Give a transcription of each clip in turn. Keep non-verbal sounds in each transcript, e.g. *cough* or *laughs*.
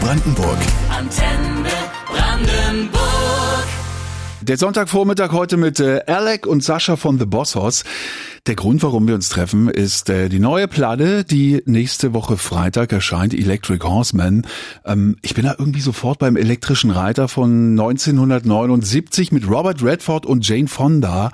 Brandenburg. Antenne Brandenburg. Der Sonntagvormittag heute mit äh, Alec und Sascha von The Boss Hoss. Der Grund, warum wir uns treffen, ist äh, die neue Platte, die nächste Woche Freitag erscheint, Electric Horseman. Ähm, ich bin da irgendwie sofort beim elektrischen Reiter von 1979 mit Robert Redford und Jane Fonda.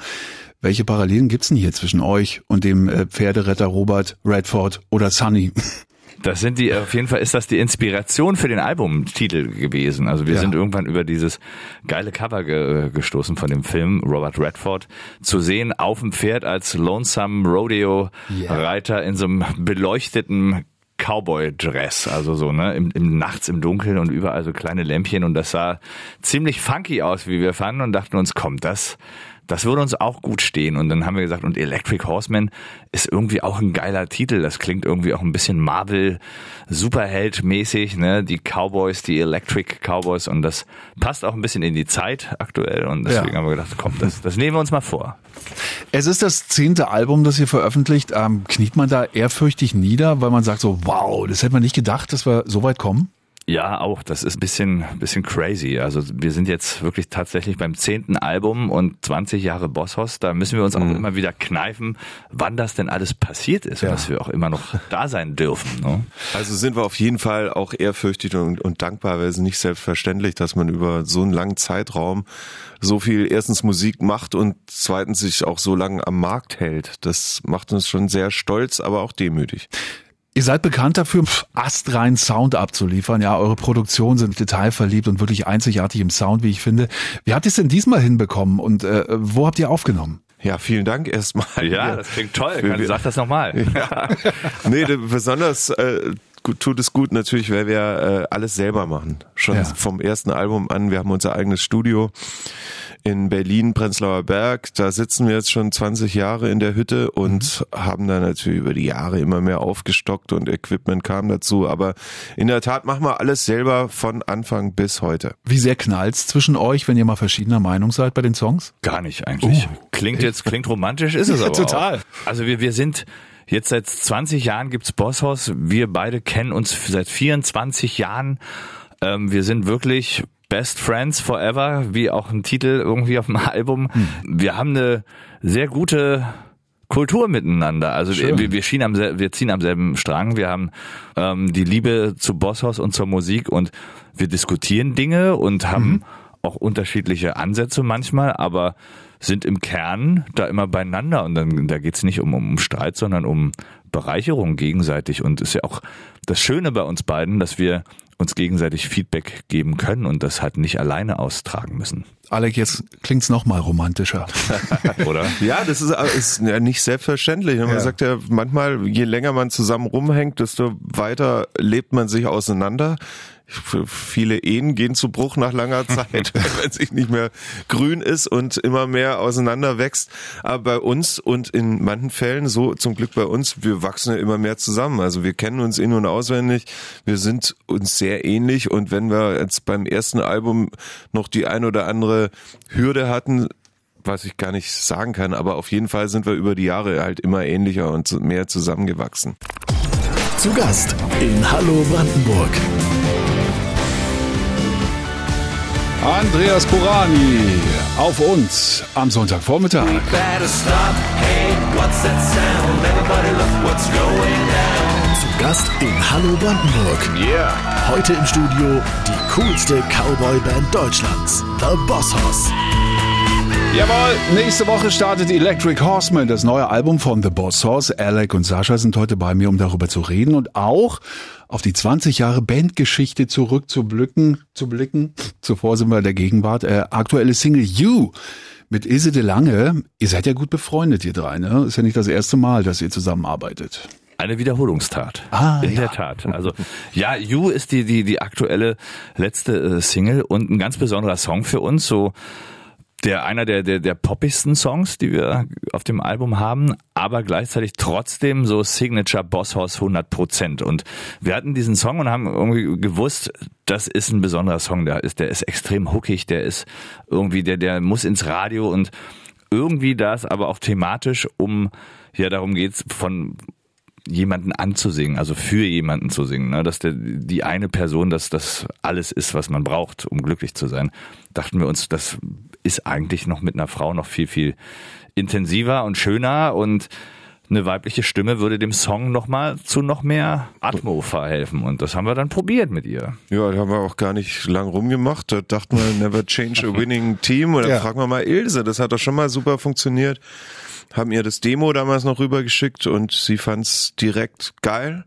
Welche Parallelen gibt's denn hier zwischen euch und dem äh, Pferderetter Robert Redford oder Sunny? *laughs* Das sind die, auf jeden Fall ist das die Inspiration für den Albumtitel gewesen. Also wir ja. sind irgendwann über dieses geile Cover ge gestoßen von dem Film Robert Redford zu sehen auf dem Pferd als Lonesome Rodeo Reiter in so einem beleuchteten Cowboy-Dress, also so, ne, im, im nachts im Dunkeln und überall so kleine Lämpchen und das sah ziemlich funky aus, wie wir fanden und dachten uns, komm, das, das würde uns auch gut stehen. Und dann haben wir gesagt, und Electric Horseman ist irgendwie auch ein geiler Titel. Das klingt irgendwie auch ein bisschen Marvel Superheld mäßig, ne? Die Cowboys, die Electric Cowboys und das passt auch ein bisschen in die Zeit aktuell und deswegen ja. haben wir gedacht, komm, das, das nehmen wir uns mal vor. Es ist das zehnte Album, das ihr veröffentlicht. Ähm, kniet man da ehrfürchtig nieder, weil man sagt so, wow, das hätte man nicht gedacht, dass wir so weit kommen? Ja, auch. Das ist ein bisschen, bisschen crazy. Also wir sind jetzt wirklich tatsächlich beim zehnten Album und 20 Jahre Bosshaus. Da müssen wir uns auch mhm. immer wieder kneifen, wann das denn alles passiert ist ja. und dass wir auch immer noch da sein dürfen. Ne? Also sind wir auf jeden Fall auch ehrfürchtig und, und dankbar, weil es nicht selbstverständlich, dass man über so einen langen Zeitraum so viel erstens Musik macht und zweitens sich auch so lange am Markt hält. Das macht uns schon sehr stolz, aber auch demütig. Ihr seid bekannt dafür, astreinen Sound abzuliefern. Ja, eure Produktionen sind detailverliebt und wirklich einzigartig im Sound, wie ich finde. Wie habt ihr es denn diesmal hinbekommen und äh, wo habt ihr aufgenommen? Ja, vielen Dank erstmal. *laughs* Ja, das klingt toll. Kann, sag das nochmal. *laughs* Ja. nee, besonders äh, tut es gut natürlich, weil wir äh, alles selber machen. Schon ja. vom ersten Album an. Wir haben unser eigenes Studio in Berlin, Prenzlauer Berg. Da sitzen wir jetzt schon 20 Jahre in der Hütte und mhm. haben da natürlich über die Jahre immer mehr aufgestockt und Equipment kam dazu. Aber in der Tat machen wir alles selber von Anfang bis heute. Wie sehr knallt's zwischen euch, wenn ihr mal verschiedener Meinung seid bei den Songs? Gar nicht eigentlich. Uh, klingt jetzt, klingt romantisch, ist es aber Total. Auch. Also wir, wir sind Jetzt seit 20 Jahren gibt's Bosshaus. Wir beide kennen uns seit 24 Jahren. Ähm, wir sind wirklich Best Friends Forever, wie auch ein Titel irgendwie auf dem *laughs* Album. Hm. Wir haben eine sehr gute Kultur miteinander. Also wir, wir, ziehen am, wir ziehen am selben Strang. Wir haben ähm, die Liebe zu Bosshaus und zur Musik und wir diskutieren Dinge und haben mhm. auch unterschiedliche Ansätze manchmal, aber sind im Kern da immer beieinander und dann da geht's nicht um, um Streit, sondern um Bereicherung gegenseitig und ist ja auch das Schöne bei uns beiden, dass wir uns gegenseitig Feedback geben können und das halt nicht alleine austragen müssen. Alec, jetzt klingt's noch mal romantischer. *laughs* Oder? Ja, das ist, ist ja nicht selbstverständlich. Man ja. sagt ja manchmal, je länger man zusammen rumhängt, desto weiter lebt man sich auseinander viele Ehen gehen zu Bruch nach langer *laughs* Zeit, wenn sich nicht mehr grün ist und immer mehr auseinander wächst. Aber bei uns und in manchen Fällen, so zum Glück bei uns, wir wachsen ja immer mehr zusammen. Also wir kennen uns in- und auswendig. Wir sind uns sehr ähnlich. Und wenn wir jetzt beim ersten Album noch die ein oder andere Hürde hatten, was ich gar nicht sagen kann, aber auf jeden Fall sind wir über die Jahre halt immer ähnlicher und mehr zusammengewachsen. Zu Gast in Hallo Brandenburg. Andreas Burani auf uns am Sonntagvormittag. Zu Gast in Hallo Brandenburg. Yeah. Heute im Studio die coolste Cowboy-Band Deutschlands, The Boss Hoss. Jawohl, nächste Woche startet Electric Horseman, das neue Album von The Boss Horse. Alec und Sascha sind heute bei mir, um darüber zu reden und auch auf die 20 Jahre Bandgeschichte zurückzublicken, zu blicken. Zuvor sind wir in der Gegenwart. Äh, aktuelle Single You mit Ilse de Lange. Ihr seid ja gut befreundet, ihr drei, ne? Ist ja nicht das erste Mal, dass ihr zusammenarbeitet. Eine Wiederholungstat. Ah, in ja. der Tat. Also ja, You ist die die die aktuelle letzte äh, Single und ein ganz besonderer Song für uns. So der einer der, der, der poppigsten Songs, die wir auf dem Album haben, aber gleichzeitig trotzdem so Signature Boss House 100 Prozent. Und wir hatten diesen Song und haben irgendwie gewusst, das ist ein besonderer Song, der ist, der ist extrem hookig, der ist irgendwie, der, der muss ins Radio und irgendwie das aber auch thematisch um, ja, darum geht's von, jemanden anzusingen, also für jemanden zu singen, ne? dass der, die eine Person das, das alles ist, was man braucht, um glücklich zu sein, dachten wir uns, das ist eigentlich noch mit einer Frau noch viel, viel intensiver und schöner und eine weibliche Stimme würde dem Song nochmal zu noch mehr Atmo verhelfen. Und das haben wir dann probiert mit ihr. Ja, da haben wir auch gar nicht lang rumgemacht. Da dachten wir, never change a winning team. Oder Ja. fragen wir mal Ilse, das hat doch schon mal super funktioniert. Haben ihr das Demo damals noch rübergeschickt und sie fand's direkt geil.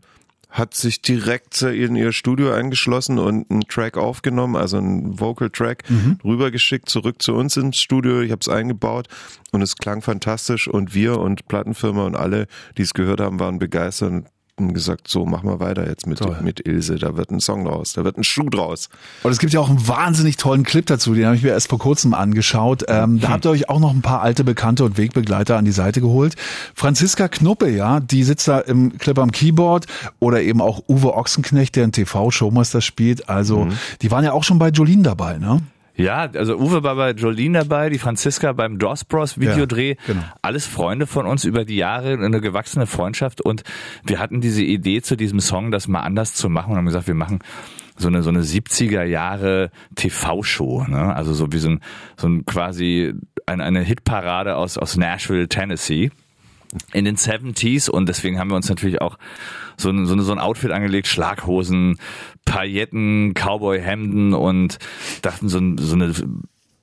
Hat sich direkt in ihr Studio eingeschlossen und einen Track aufgenommen, also einen Vocal-Track rübergeschickt, zurück zu uns ins Studio. Ich habe es eingebaut und es klang fantastisch und wir und Plattenfirma und alle, die es gehört haben, waren begeistert und haben gesagt, so machen wir weiter jetzt mit, Toll. mit Ilse. Da wird ein Song draus, da wird ein Schuh draus. Und es gibt ja auch einen wahnsinnig tollen Clip dazu, den habe ich mir erst vor kurzem angeschaut. Ähm, da habt ihr euch auch noch ein paar alte Bekannte und Wegbegleiter an die Seite geholt. Franziska Knuppe, ja, die sitzt da im Clip am Keyboard oder eben auch Uwe Ochsenknecht, der in TV-Showmaster spielt. Also die waren ja auch schon bei Jolene dabei, ne? Ja, also Uwe war bei Jolene dabei, die Franziska beim Dos Bros Videodreh. Ja, genau. Alles Freunde von uns über die Jahre, eine gewachsene Freundschaft und wir hatten diese Idee zu diesem Song, das mal anders zu machen und haben gesagt, wir machen so eine so eine 70er Jahre TV-Show, ne? Also so wie so ein so ein quasi eine, eine Hitparade aus aus Nashville, Tennessee in den 70s und deswegen haben wir uns natürlich auch so ein, so, ein- so ein Outfit angelegt, Schlaghosen, Pailletten, Cowboy-Hemden und dachten so, ein, so eine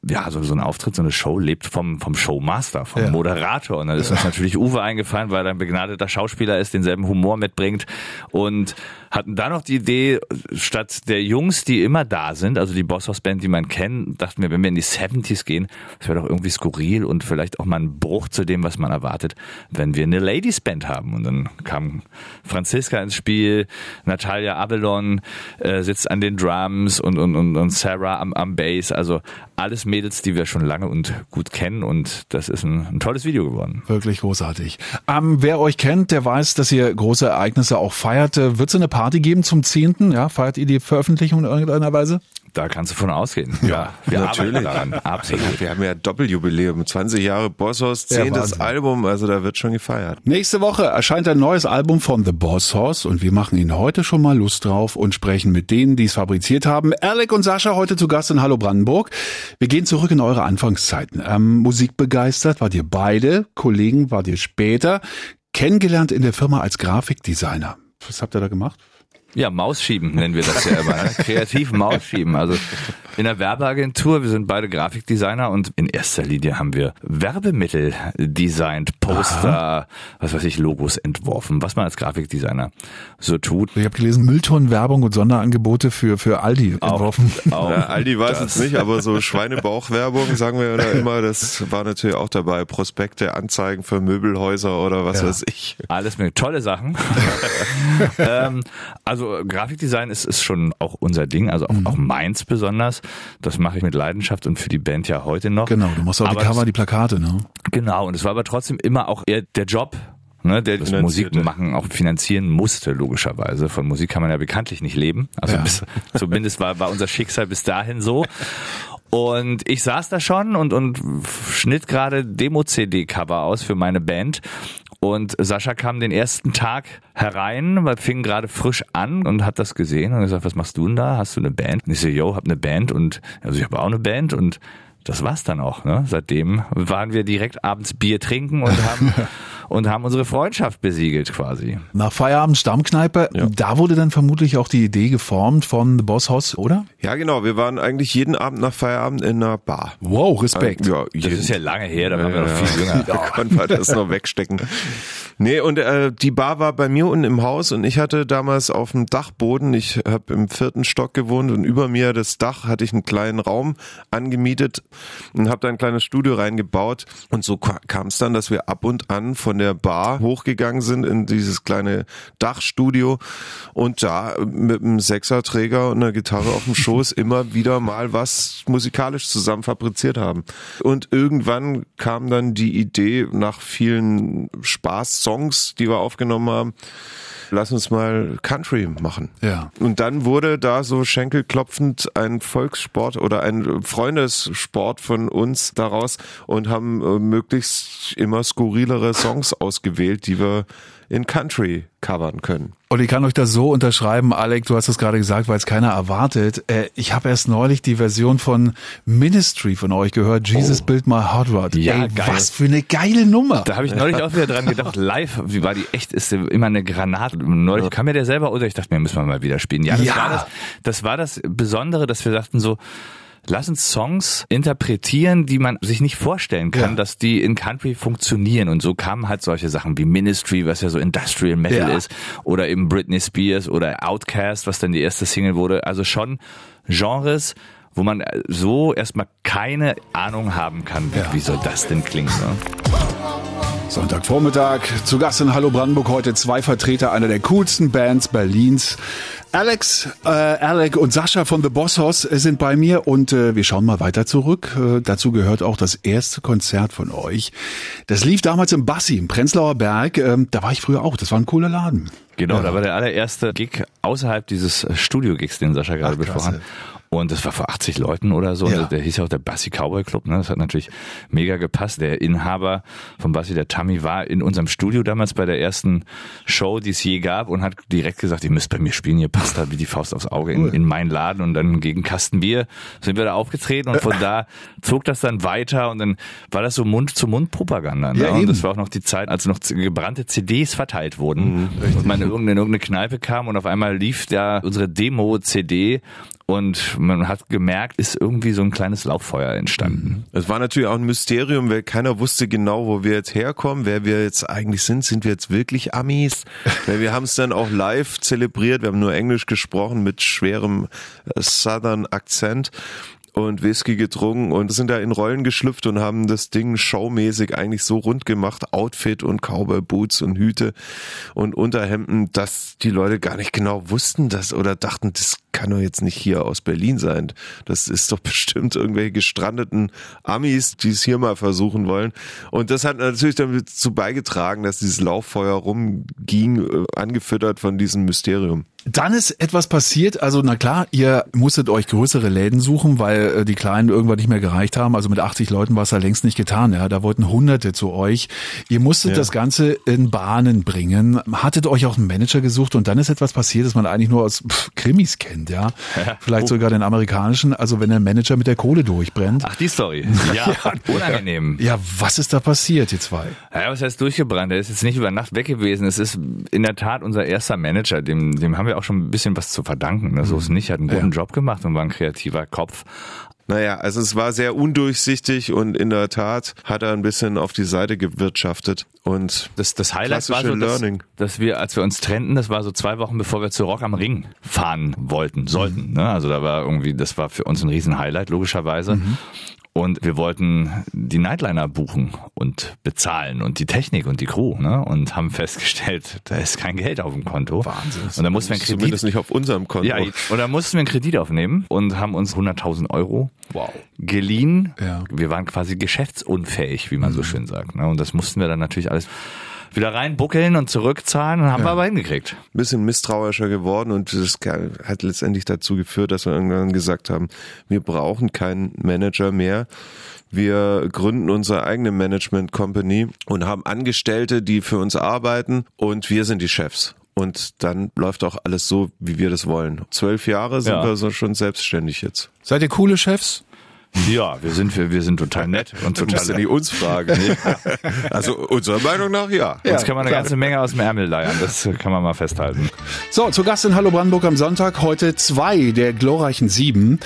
ja, so, so ein Auftritt, so eine Show lebt vom, vom Showmaster, vom Ja. Moderator. Und dann ist uns natürlich Uwe eingefallen, weil er ein begnadeter Schauspieler ist, denselben Humor mitbringt. Und hatten dann noch die Idee, statt der Jungs, die immer da sind, also die Boss House Band, die man kennt, dachten wir, wenn wir in die 70s gehen, das wäre doch irgendwie skurril und vielleicht auch mal ein Bruch zu dem, was man erwartet, wenn wir eine Ladies Band haben. Und dann kam Franziska ins Spiel, Natalia Avalon äh, sitzt an den Drums und, und, und, und Sarah am, am Bass. Also alles Mädels, die wir schon lange und gut kennen und das ist ein, ein tolles Video geworden. Wirklich großartig. Ähm, wer euch kennt, der weiß, dass ihr große Ereignisse auch feiert. Wird es eine Party geben zum 10.? Ja, feiert ihr die Veröffentlichung in irgendeiner Weise? Da kannst du von ausgehen. Ja, wir natürlich. arbeiten daran. Absolut. Wir haben ja Doppeljubiläum, 20 Jahre Bosshaus, Ja, 10. Wahnsinn. Album, also da wird schon gefeiert. Nächste Woche erscheint ein neues Album von The Boss Horse und wir machen Ihnen heute schon mal Lust drauf und sprechen mit denen, die es fabriziert haben. Alec und Sascha heute zu Gast in Hallo Brandenburg. Wir gehen zurück in eure Anfangszeiten. Ähm, Musikbegeistert wart ihr beide, Kollegen wart ihr später, kennengelernt in der Firma als Grafikdesigner. Was habt ihr da gemacht? Ja, Mausschieben nennen wir das ja immer. Ne? *laughs* Kreativ Mausschieben. Also in der Werbeagentur, wir sind beide Grafikdesigner und in erster Linie haben wir Werbemittel designt, Poster, was weiß ich, Logos entworfen, was man als Grafikdesigner so tut. Ich habe gelesen, Mülltonnenwerbung und Sonderangebote für, für Aldi entworfen. Auch Ja, Aldi weiß es nicht, aber so Schweinebauchwerbung, sagen wir ja *laughs* immer, das war natürlich auch dabei. Prospekte, Anzeigen für Möbelhäuser oder was Ja. weiß ich. Alles mit tolle Sachen. *laughs* ähm, also Grafikdesign ist, ist schon auch unser Ding, also auch, Mhm. auch meins besonders. Das mache ich mit Leidenschaft und für die Band ja heute noch. Genau, du machst auch die Aber Cover, das- die Plakate, ne? Genau, und es war aber trotzdem immer auch eher der Job, ne, der das. Musik machen auch finanzieren musste, logischerweise. Von Musik kann man ja bekanntlich nicht leben. Also Ja. bis, zumindest war, war unser Schicksal bis dahin so. Und ich saß da schon und, und schnitt gerade Demo-CD-Cover aus für meine Band. Und Sascha kam den ersten Tag herein, weil fing gerade frisch an und hat das gesehen und gesagt, was machst du denn da? Hast du eine Band? Und ich so, yo, hab eine Band und also ich habe auch eine Band und das war's dann auch. Ne? Seitdem waren wir direkt abends Bier trinken und haben *laughs* und haben unsere Freundschaft besiegelt quasi. Nach Feierabend Stammkneipe, da wurde dann vermutlich auch die Idee geformt von The Boss House, oder? Ja, genau. Wir waren eigentlich jeden Abend nach Feierabend in einer Bar. Wow, Respekt. Ja, Das ist ja lange her, da waren wir noch viel jünger. *laughs* Da konnten wir das noch wegstecken. Nee, und äh, die Bar war bei mir unten im Haus und ich hatte damals auf dem Dachboden, ich habe im vierten Stock gewohnt und über mir das Dach hatte ich einen kleinen Raum angemietet und habe da ein kleines Studio reingebaut. Und so kam es dann, dass wir ab und an von der Bar hochgegangen sind in dieses kleine Dachstudio und da mit einem Sechserträger und einer Gitarre auf dem *laughs* Schoß immer wieder mal was musikalisch zusammen fabriziert haben. Und irgendwann kam dann die Idee nach vielen Spaß-Songs, die wir aufgenommen haben, lass uns mal Country machen. Ja. Und dann wurde da so schenkelklopfend ein Volkssport oder ein Freundessport von uns daraus und haben äh, möglichst immer skurrilere Songs Songs ausgewählt, die wir in Country covern können. Und ich kann euch das so unterschreiben, Alec, du hast es gerade gesagt, weil es keiner erwartet. Äh, ich habe erst neulich die Version von Ministry von euch gehört, Jesus Build My Hot Rod. Ja, Ey, geil. was für eine geile Nummer. Da habe ich neulich auch wieder dran gedacht, live, wie war die echt, ist immer eine Granate. Neulich kam mir der selber unter, ich dachte mir, müssen wir mal wieder spielen. Ja, das, Ja. War, das, das war das Besondere, dass wir sagten so, lass uns Songs interpretieren, die man sich nicht vorstellen kann, Ja. dass die in Country funktionieren. Und so kamen halt solche Sachen wie Ministry, was ja so Industrial Metal Ja. ist, oder eben Britney Spears oder Outkast, was dann die erste Single wurde. Also schon Genres, wo man so erstmal keine Ahnung haben kann, wie, wie soll das denn klingen. Ne? Sonntagvormittag zu Gast in Hallo Brandenburg heute zwei Vertreter einer der coolsten Bands Berlins. Alex, äh, Alec und Sascha von The Boss Hoss sind bei mir und äh, wir schauen mal weiter zurück. Äh, dazu gehört auch das erste Konzert von euch. Das lief damals im Bassi, im Prenzlauer Berg. Ähm, da war ich früher auch. Das war ein cooler Laden. Genau, Ja. da war der allererste Gig außerhalb dieses Studio-Gigs, den Sascha gerade besprochen hat. Und das war vor 80 Leuten oder so. Ja. Der hieß ja auch der Bassi Cowboy Club. Ne? Das hat natürlich mega gepasst. Der Inhaber von Bassi, der Tammy, war in unserem Studio damals bei der ersten Show, die es je gab und hat direkt gesagt, ihr müsst bei mir spielen, ihr passt da wie die Faust aufs Auge in, Cool. in meinen Laden. Und dann gegen Kasten Bier sind wir da aufgetreten und von da zog das dann weiter und dann war das so Mund-zu-Mund-Propaganda. Ne? Ja, und das war auch noch die Zeit, als noch gebrannte CDs verteilt wurden und man in irgendeine, in irgendeine Kneipe kam und auf einmal lief da unsere Demo-CD und man hat gemerkt, ist irgendwie so ein kleines Lauffeuer entstanden. Es war natürlich auch ein Mysterium, weil keiner wusste genau, wo wir jetzt herkommen, wer wir jetzt eigentlich sind. Sind wir jetzt wirklich Amis? *laughs* weil wir haben es dann auch live zelebriert. Wir haben nur Englisch gesprochen mit schwerem äh, Southern Akzent und Whisky getrunken und sind da in Rollen geschlüpft und haben das Ding showmäßig eigentlich so rund gemacht, Outfit und Cowboy Boots und Hüte und Unterhemden, dass die Leute gar nicht genau wussten, dass oder dachten, das kann doch jetzt nicht hier aus Berlin sein. Das ist doch *laughs* bestimmt irgendwelche gestrandeten Amis, die es hier mal versuchen wollen. Und das hat natürlich dazu beigetragen, dass dieses Lauffeuer rumging, äh, angefüttert von diesem Mysterium. Dann ist etwas passiert. Also na klar, ihr musstet euch größere Läden suchen, weil äh, die kleinen irgendwann nicht mehr gereicht haben. Also mit 80 Leuten war es ja längst nicht getan. Ja, da wollten Hunderte zu euch. Ihr musstet das Ganze in Bahnen bringen. Hattet euch auch einen Manager gesucht und dann ist etwas passiert, das man eigentlich nur aus pff, Krimis kennt. Ja, vielleicht sogar den amerikanischen. Also wenn der Manager mit der Kohle durchbrennt. Ach, die Story. *laughs* Ja, unangenehm. Ja, was ist da passiert, ihr zwei? Ja, was heißt durchgebrannt? Er ist jetzt nicht über Nacht weg gewesen. Es ist in der Tat unser erster Manager. Dem, dem haben wir auch schon ein bisschen was zu verdanken. Ne? So ist es nicht. Er hat einen guten Job gemacht und war ein kreativer Kopf. Naja, also es war sehr undurchsichtig und in der Tat hat er ein bisschen auf die Seite gewirtschaftet. Und Das, das Highlight war so, dass, Learning. dass wir, als wir uns trennten, das war so zwei Wochen, bevor wir zu Rock am Ring fahren wollten, sollten. Ne? Also da war irgendwie, das war für uns ein riesen Highlight, logischerweise. Und wir wollten die Nightliner buchen und bezahlen und die Technik und die Crew, ne? Und haben festgestellt, *laughs* da ist kein Geld auf dem Konto. Wahnsinn. Und dann mussten wir einen Kredit zumindest nicht auf unserem Konto. ja, und da mussten wir einen Kredit aufnehmen und haben uns 100.000 Euro Wow. geliehen. Ja. Wir waren quasi geschäftsunfähig, wie man so schön sagt. Ne? Und das mussten wir dann natürlich alles wieder reinbuckeln und zurückzahlen und haben wir aber hingekriegt. ein bisschen misstrauischer geworden und das hat letztendlich dazu geführt, dass wir irgendwann gesagt haben, wir brauchen keinen Manager mehr. Wir gründen unsere eigene Management Company und haben Angestellte, die für uns arbeiten und wir sind die Chefs. Und dann läuft auch alles so, wie wir das wollen. Zwölf Jahre sind Ja. wir so schon selbstständig jetzt. Seid ihr coole Chefs? Ja, wir sind, wir, wir sind total nett und Du total musst ja nicht uns fragen. *laughs* Also unserer Meinung nach ja. Uns kann man eine klar. ganze Menge aus dem Ärmel leiern, das kann man mal festhalten. So, zu Gast in Hallo Brandenburg am Sonntag. Heute zwei der glorreichen Sieben.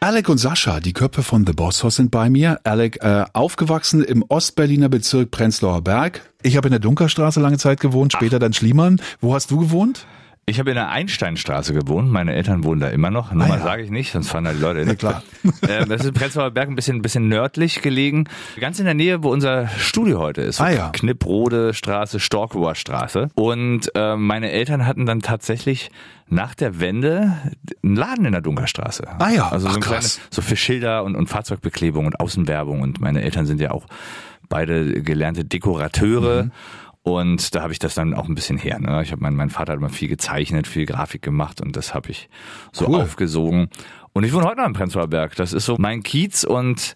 Alec und Sascha, die Köpfe von The Boss Hoss sind bei mir. Alec, äh, aufgewachsen im Ostberliner Bezirk Prenzlauer Berg. Ich habe in der Dunkerstraße lange Zeit gewohnt, später dann Schliemann. Wo hast du gewohnt? Ich habe in der Einsteinstraße gewohnt. Meine Eltern wohnen da immer noch. Nummer ja. sage ich nicht, sonst fahren da die Leute hin. Na klar. *laughs* Ähm, das ist Prenzlauer Berg ein bisschen, ein bisschen nördlich gelegen. Ganz in der Nähe, wo unser Studio heute ist. Ah ja. Knipprode Straße, Storkower Straße. Und ähm, meine Eltern hatten dann tatsächlich nach der Wende einen Laden in der Dunkerstraße. Ah ja. Also so, Ach, kleines, so für Schilder und, und Fahrzeugbeklebung und Außenwerbung. Und meine Eltern sind ja auch beide gelernte Dekorateure. Mhm. Und da habe ich das dann auch ein bisschen her. Ne? Ich habe mein, mein Vater hat immer viel gezeichnet, viel Grafik gemacht und das habe ich so Cool. aufgesogen. Und ich wohne heute noch im Prenzlauer Berg. Das ist so mein Kiez und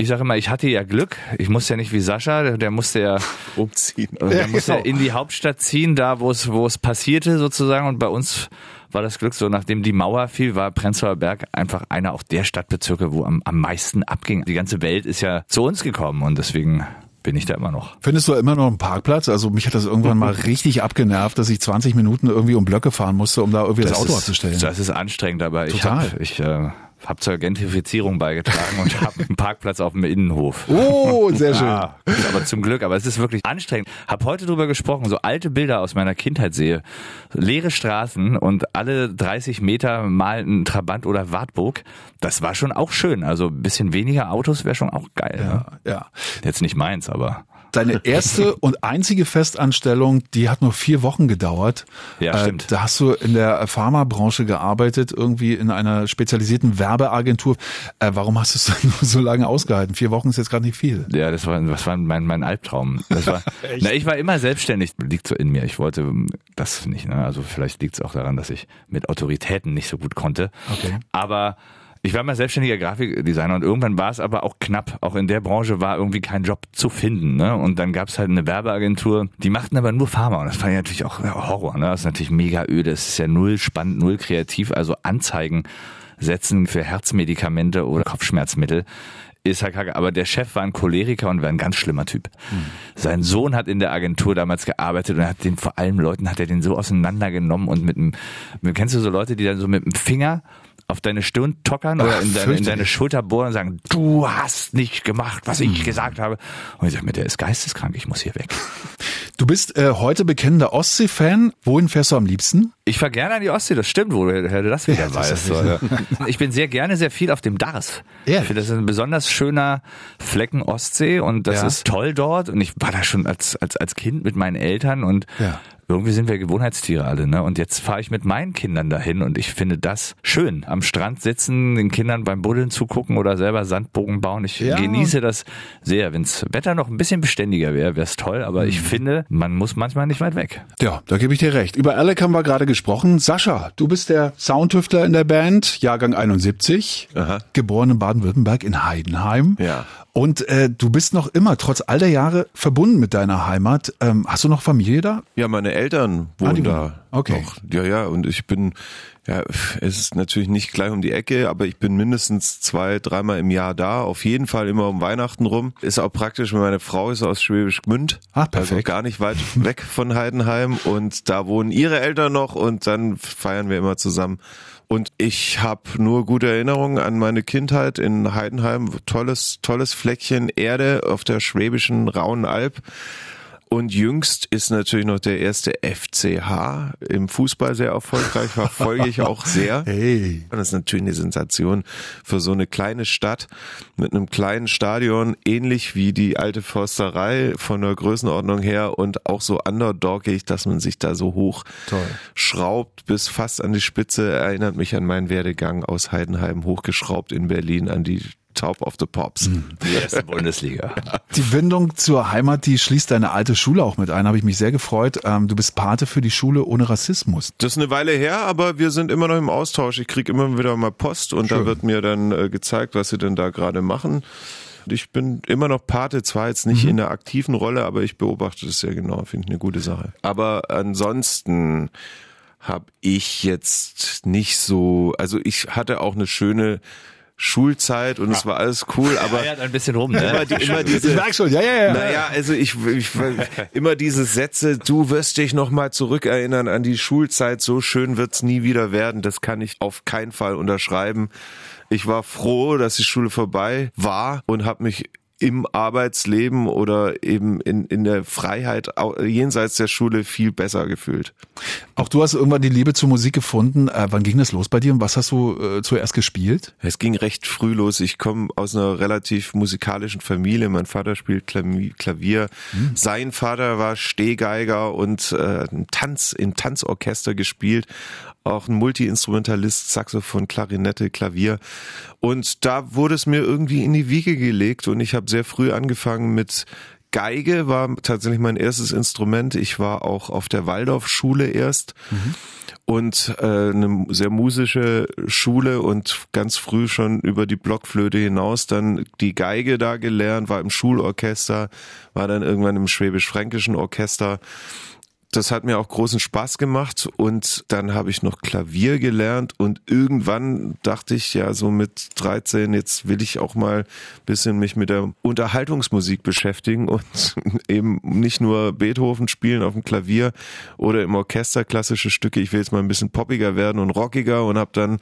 Ich sage immer, ich hatte ja Glück. Ich musste ja nicht wie Sascha, der, der musste ja *laughs* Umziehen. der musste genau. ja in die Hauptstadt ziehen, da wo es wo es passierte sozusagen. Und bei uns war das Glück so, nachdem die Mauer fiel, war Prenzlauer Berg einfach einer auch der Stadtbezirke, wo am, am meisten abging. Die ganze Welt ist ja zu uns gekommen und deswegen bin ich da immer noch. Findest du immer noch einen Parkplatz? Also mich hat das irgendwann mal *laughs* richtig abgenervt, dass ich 20 Minuten irgendwie um Blöcke fahren musste, um da irgendwie das, Auto ist, abzustellen. Das ist anstrengend, aber ich Total. habe ich, äh, hab zur Gentrifizierung beigetragen und *laughs* habe einen Parkplatz auf dem Innenhof. Oh, sehr schön. Ja, aber zum Glück, aber es ist wirklich anstrengend. Hab heute drüber gesprochen, so alte Bilder aus meiner Kindheit sehe. Leere Straßen und alle 30 Meter mal ein Trabant oder Wartburg. Das war schon auch schön. Also ein bisschen weniger Autos wäre schon auch geil. Ne? Ja. Jetzt nicht meins, aber Deine *laughs* erste und einzige Festanstellung, die hat nur vier Wochen gedauert. Ja, Äh, stimmt. Da hast du in der Pharmabranche gearbeitet, irgendwie in einer spezialisierten Werbeagentur. Äh, warum hast du es *laughs* dann nur so lange ausgehalten? Vier Wochen ist jetzt gerade nicht viel. Ja, das war, das war mein, mein Albtraum. Das war, *laughs* na, ich war immer selbstständig, liegt so in mir. Ich wollte ähm, das nicht. Ne? Also vielleicht liegt es auch daran, dass ich mit Autoritäten nicht so gut konnte. Okay. Aber ich war mal selbstständiger Grafikdesigner und irgendwann war es aber auch knapp. Auch in der Branche war irgendwie kein Job zu finden. Ne? Und dann gab es halt eine Werbeagentur, die machten aber nur Pharma. Und das fand ich natürlich auch Horror. Ne? Das ist natürlich mega öde. Das ist ja null spannend, null kreativ. Also Anzeigen setzen für Herzmedikamente oder Kopfschmerzmittel ist halt kacke. Aber der Chef war ein Choleriker und war ein ganz schlimmer Typ. Sein Sohn hat in der Agentur damals gearbeitet und hat den vor allem Leuten hat er den so auseinandergenommen und mit dem, kennst du so Leute, die dann so mit dem Finger auf deine Stirn tockern oder Ach, in deine, in deine Schulter bohren und sagen, du hast nicht gemacht, was ich gesagt habe. Und ich sage mir, der ist geisteskrank, ich muss hier weg. Du bist äh, heute bekennender Ostsee-Fan. Wohin fährst du am liebsten? Ich fahre gerne an die Ostsee, das stimmt, wo du du das wieder Ja, das weißt. ja. Ich bin sehr gerne sehr viel auf dem Dars. Ehrlich? Ich finde, das ist ein besonders schöner Flecken Ostsee und das Ja. ist toll dort. Und ich war da schon als, als, als Kind mit meinen Eltern und Ja. Irgendwie sind wir Gewohnheitstiere alle. Ne? Und jetzt fahre ich mit meinen Kindern dahin und ich finde das schön. Am Strand sitzen, den Kindern beim Buddeln zugucken oder selber Sandbogen bauen. Ich Ja. genieße das sehr. Wenns Wetter noch ein bisschen beständiger wäre, wäre es toll. Aber Mhm. ich finde, man muss manchmal nicht weit weg. Ja, da gebe ich dir recht. Über Alec haben wir gerade gesprochen. Sascha, du bist der Soundtüftler in der Band, Jahrgang 71, Aha. geboren in Baden-Württemberg in Heidenheim. Ja. Und äh, du bist noch immer, trotz all der Jahre, verbunden mit deiner Heimat. Ähm, hast du noch Familie da? Ja, meine Eltern Ah, wohnen wohnen. da. Okay. Noch. Ja, ja, und ich bin, ja, es ist natürlich nicht gleich um die Ecke, aber ich bin mindestens zwei, dreimal im Jahr da. Auf jeden Fall immer um Weihnachten rum. Ist auch praktisch, weil meine Frau ist aus Schwäbisch Gmünd. Ah, perfekt. Also gar nicht weit weg von Heidenheim. Und da wohnen ihre Eltern noch und dann feiern wir immer zusammen. Und ich habe nur gute Erinnerungen an meine Kindheit in Heidenheim. Tolles, tolles Fleckchen Erde auf der schwäbischen Rauen Alb. Und jüngst ist natürlich noch der erste FCH im Fußball sehr erfolgreich, verfolge ich auch sehr. *laughs* Hey. Und das ist natürlich eine Sensation für so eine kleine Stadt mit einem kleinen Stadion, ähnlich wie die alte Försterei von der Größenordnung her und auch so underdogig, dass man sich da so hoch Toll. schraubt bis fast an die Spitze. Erinnert mich an meinen Werdegang aus Heidenheim hochgeschraubt in Berlin an die Top of the Pops. Die erste Bundesliga. *laughs* Die Bindung zur Heimat, die schließt deine alte Schule auch mit ein, habe ich mich sehr gefreut. Ähm, du bist Pate für die Schule ohne Rassismus. Das ist eine Weile her, aber wir sind immer noch im Austausch. Ich krieg immer wieder mal Post und da Schön. wird mir dann äh, gezeigt, was sie denn da gerade machen. Und Ich bin immer noch Pate, zwar jetzt nicht in der aktiven Rolle, aber ich beobachte das sehr genau, finde ich eine gute Sache. Aber ansonsten habe ich jetzt nicht so, also ich hatte auch eine schöne Schulzeit und es war alles cool, *laughs* aber Feiert ein bisschen rum, ne? immer, die, immer diese, merk schon, ja, ja, ja. naja, also ich, ich immer diese Sätze, du wirst dich noch mal zurückerinnern an die Schulzeit, so schön wird's nie wieder werden, das kann ich auf keinen Fall unterschreiben. Ich war froh, dass die Schule vorbei war und habe mich im Arbeitsleben oder eben in, in der Freiheit jenseits der Schule viel besser gefühlt. Auch du hast irgendwann die Liebe zur Musik gefunden. Äh, wann ging das los bei dir und was hast du äh, zuerst gespielt? Es ging recht früh los. Ich komme aus einer relativ musikalischen Familie. Mein Vater spielt Klavi- Klavier. Sein Vater war Stehgeiger und äh, ein Tanz im Tanzorchester gespielt. Auch ein Multiinstrumentalist, Saxophon, Klarinette, Klavier. Und da wurde es mir irgendwie in die Wiege gelegt und ich habe sehr früh angefangen mit Geige war tatsächlich mein erstes Instrument. Ich war auch auf der Waldorfschule erst. Und äh, eine sehr musische Schule und ganz früh schon über die Blockflöte hinaus dann die Geige da gelernt, war im Schulorchester, war dann irgendwann im schwäbisch-fränkischen Orchester das hat mir auch großen Spaß gemacht und dann habe ich noch Klavier gelernt und irgendwann dachte ich ja so mit 13, jetzt will ich auch mal bisschen mich mit der Unterhaltungsmusik beschäftigen und *laughs* eben nicht nur Beethoven spielen auf dem Klavier oder im Orchester klassische Stücke, ich will jetzt mal ein bisschen poppiger werden und rockiger und habe dann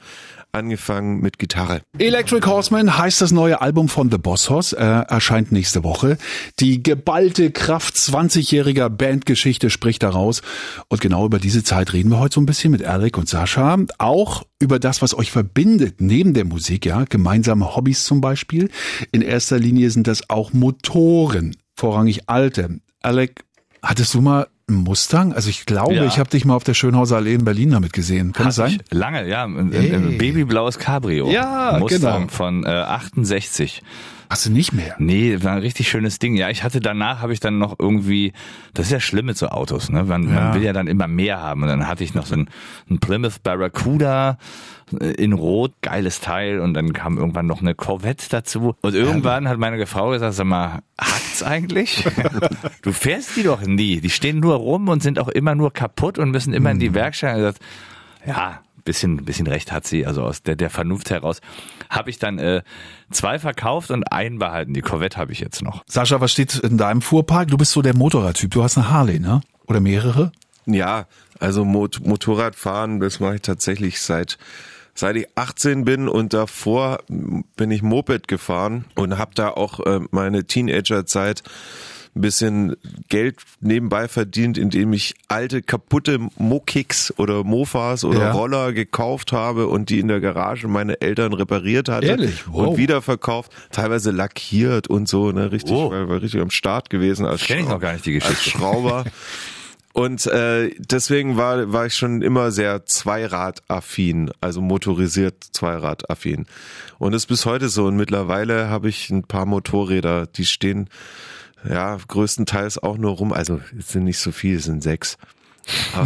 angefangen mit Gitarre. Electric Horseman heißt das neue Album von The Boss Hoss, äh, erscheint nächste Woche. Die geballte Kraft 20-jähriger Bandgeschichte spricht daraus. Und genau über diese Zeit reden wir heute so ein bisschen mit Alec und Sascha. Auch über das, was euch verbindet, neben der Musik, ja, gemeinsame Hobbys zum Beispiel. In erster Linie sind das auch Motoren, vorrangig alte. Alec, hattest du mal einen Mustang? Also ich glaube, Ja. ich habe dich mal auf der Schönhauser Allee in Berlin damit gesehen. Kann das Hab sein? Lange, ja. Ein, Hey. babyblaues Cabrio. Ja, Mustang genau. von äh, 68. Hast du nicht mehr? Nee, war ein richtig schönes Ding. Ja, ich hatte danach, habe ich dann noch irgendwie, das ist ja schlimm mit so Autos, ne? Man, Ja. man will ja dann immer mehr haben. Und dann hatte ich noch so ein, ein Plymouth Barracuda äh, in Rot, geiles Teil. Und dann kam irgendwann noch eine Corvette dazu. Und irgendwann hat meine Frau gesagt, sag mal, hackt's eigentlich? *laughs* du fährst die doch nie. Die stehen nur rum und sind auch immer nur kaputt und müssen immer in die Werkstatt. Und ich gesagt, ja, bisschen, bisschen recht hat sie, also aus der, der Vernunft heraus, habe ich dann äh, zwei verkauft und einen behalten. Die Corvette habe ich jetzt noch. Sascha, was steht in deinem Fuhrpark? Du bist so der Motorradtyp. Du hast eine Harley, ne? Oder mehrere? Ja, also Mot Motorradfahren, das mache ich tatsächlich seit seit ich 18 bin und davor bin ich Moped gefahren und habe da auch äh, meine Teenagerzeit ein bisschen Geld nebenbei verdient, indem ich alte kaputte Mokicks oder Mofas oder Ja. Roller gekauft habe und die in der Garage meine Eltern repariert hatte Ehrlich? Wow. und wiederverkauft, teilweise lackiert und so, ne, richtig, Oh. war, war richtig am Start gewesen als Kenn ich noch gar nicht die als Geschichte. Schrauber. *laughs* Und äh, deswegen war, war ich schon immer sehr Zweirad-affin, also motorisiert Zweirad-affin. Und das ist bis heute so. Und mittlerweile habe ich ein paar Motorräder, die stehen ja größtenteils auch nur rum. Also es sind nicht so viele, es sind sechs. *laughs*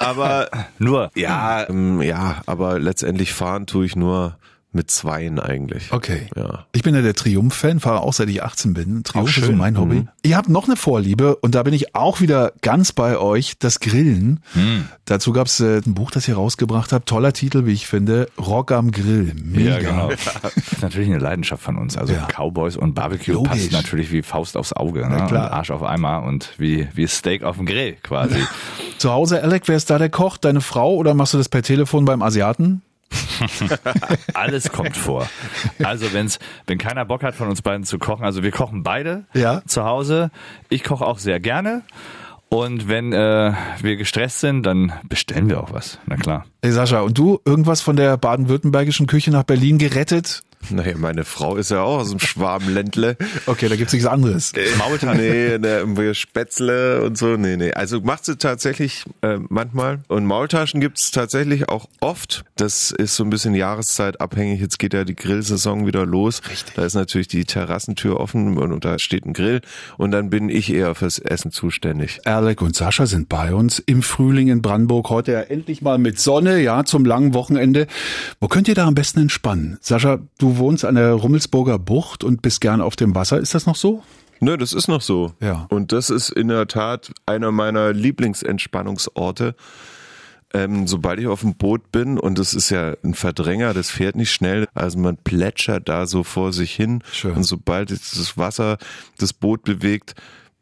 Aber Nur. ja, ähm, ja, aber letztendlich fahren tue ich nur mit Zweien eigentlich. Okay. Ja. Ich bin ja der Triumph-Fan, fahre auch seit ich 18 bin. Triumph ist so mein Hobby. Ihr habt noch eine Vorliebe und da bin ich auch wieder ganz bei euch, das Grillen. Dazu gab's äh, ein Buch, das ihr rausgebracht habt. Toller Titel, wie ich finde. Rock am Grill. Mega. Ja, genau. *laughs* Das ist natürlich eine Leidenschaft von uns. Also Ja. Cowboys und Barbecue Logisch. passt natürlich wie Faust aufs Auge. Ne? klar. Und Arsch auf Eimer und wie, wie Steak auf dem Grill quasi. *laughs* Zu Hause, Alec, wer ist da der Koch? Deine Frau oder machst du das per Telefon beim Asiaten? *laughs* Alles kommt vor. Also wenn's, wenn keiner Bock hat von uns beiden zu kochen, also wir kochen beide Ja. zu Hause. Ich koche auch sehr gerne. Und wenn äh, wir gestresst sind, dann bestellen wir auch was. Na klar. Hey Sascha, und du irgendwas von der baden-württembergischen Küche nach Berlin gerettet? Naja, meine Frau ist ja auch aus dem Schwabenländle. Okay, da gibt's nichts anderes. Maultaschen. Nee, ne, irgendwie Spätzle und so. Nee, nee. Also macht sie tatsächlich äh, manchmal. Und Maultaschen gibt's tatsächlich auch oft. Das ist so ein bisschen jahreszeitabhängig. Jetzt geht ja die Grillsaison wieder los. Richtig. Da ist natürlich die Terrassentür offen und, und da steht ein Grill. Und dann bin ich eher fürs Essen zuständig. Alec und Sascha sind bei uns im Frühling in Brandenburg. Heute ja endlich mal mit Sonne, ja, zum langen Wochenende. Wo könnt ihr da am besten entspannen? Sascha, du wohnst an der Rummelsburger Bucht und bist gern auf dem Wasser. Ist das noch so? Nö, das ist noch so. Ja. Und das ist in der Tat einer meiner Lieblingsentspannungsorte. Ähm, sobald ich auf dem Boot bin, und das ist ja ein Verdränger, das fährt nicht schnell, also man plätschert da so vor sich hin. Schön. Und sobald das Wasser das Boot bewegt,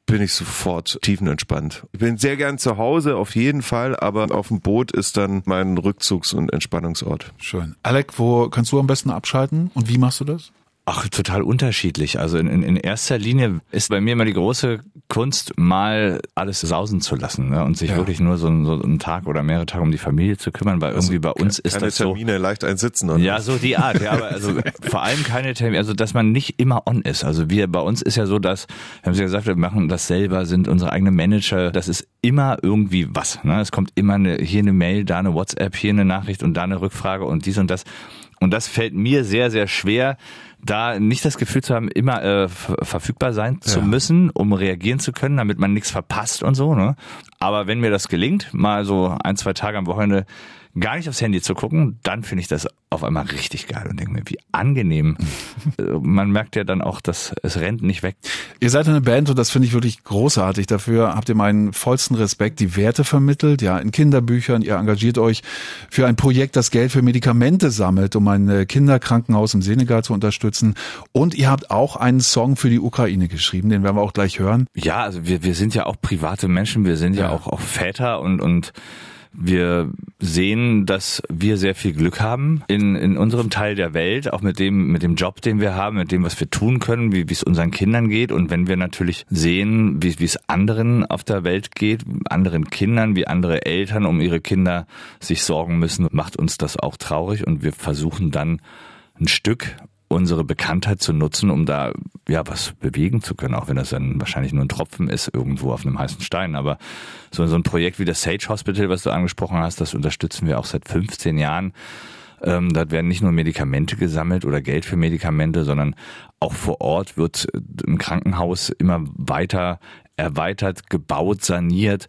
bin ich sofort tiefenentspannt. Ich bin sehr gern zu Hause, auf jeden Fall, aber auf dem Boot ist dann mein Rückzugs- und Entspannungsort. Schön. Alec, wo kannst du am besten abschalten und wie machst du das? Ach, total unterschiedlich. Also in, in, in erster Linie ist bei mir immer die große Kunst, mal alles sausen zu lassen ne? und sich Ja. wirklich nur so, so einen Tag oder mehrere Tage um die Familie zu kümmern, weil irgendwie bei uns ist Keine das so. Termine, leicht ein Sitzen. und- Ja, so die Art, ja, aber also *laughs* vor allem keine Termine, also dass man nicht immer on ist. Also wir bei uns ist ja so, dass, wir haben ja gesagt, wir machen das selber, sind unsere eigenen Manager, das ist immer irgendwie was. Ne? Es kommt immer eine, hier eine Mail, da eine WhatsApp, hier eine Nachricht und da eine Rückfrage und dies und das. Und das fällt mir sehr, sehr schwer, da nicht das Gefühl zu haben, immer äh, verfügbar sein zu ja. müssen, um reagieren zu können, damit man nichts verpasst und so. Ne? Aber wenn mir das gelingt, mal so ein, zwei Tage am Wochenende gar nicht aufs Handy zu gucken, dann finde ich das auf einmal richtig geil und denke mir, wie angenehm. *laughs* Man merkt ja dann auch, dass es rennt nicht weg. Ihr seid eine Band und das finde ich wirklich großartig. Dafür habt ihr meinen vollsten Respekt, die Werte vermittelt, ja, in Kinderbüchern. Ihr engagiert euch für ein Projekt, das Geld für Medikamente sammelt, um ein äh, Kinderkrankenhaus im Senegal zu unterstützen. Und ihr habt auch einen Song für die Ukraine geschrieben, den werden wir auch gleich hören. Ja, also wir, wir sind ja auch private Menschen, wir sind ja, ja auch, auch Väter und, und wir sehen, dass wir sehr viel Glück haben in, in unserem Teil der Welt, auch mit dem, mit dem Job, den wir haben, mit dem, was wir tun können, wie, es unseren Kindern geht. Und wenn wir natürlich sehen, wie es anderen auf der Welt geht, anderen Kindern, wie andere Eltern um ihre Kinder sich sorgen müssen, macht uns das auch traurig. Und wir versuchen dann ein Stück unsere Bekanntheit zu nutzen, um da ja was bewegen zu können, auch wenn das dann wahrscheinlich nur ein Tropfen ist irgendwo auf einem heißen Stein. Aber so, so ein Projekt wie das Sage Hospital, was du angesprochen hast, das unterstützen wir auch seit 15 Jahren. Ähm, dort werden nicht nur Medikamente gesammelt oder Geld für Medikamente, sondern auch vor Ort wird ein Krankenhaus immer weiter erweitert, gebaut, saniert.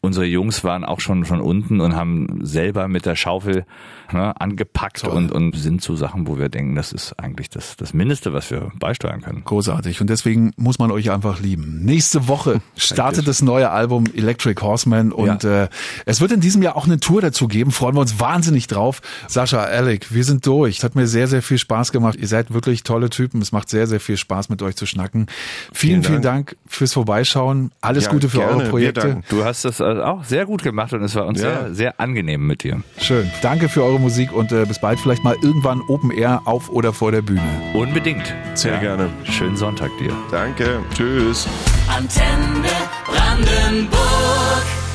Unsere Jungs waren auch schon von unten und haben selber mit der Schaufel ne, angepackt und, und sind so Sachen, wo wir denken, das ist eigentlich das, das Mindeste, was wir beisteuern können. Großartig. Und deswegen muss man euch einfach lieben. Nächste Woche *laughs* startet das neue Album Electric Horseman und ja. äh, es wird in diesem Jahr auch eine Tour dazu geben. Freuen wir uns wahnsinnig drauf. Sascha, Alec, wir sind durch. Es hat mir sehr, sehr viel Spaß gemacht. Ihr seid wirklich tolle Typen. Es macht sehr, sehr viel Spaß, mit euch zu schnacken. Vielen, vielen Dank, vielen Dank fürs Vorbeischauen. Alles ja, Gute für gerne. eure Projekte. Du hast das auch sehr gut gemacht und es war uns ja. sehr, sehr angenehm mit dir. Schön. Danke für eure Musik und äh, bis bald. Vielleicht mal irgendwann Open Air auf oder vor der Bühne. Unbedingt. Sehr ja. gerne. Schönen Sonntag dir. Danke. Tschüss. Antenne Brandenburg.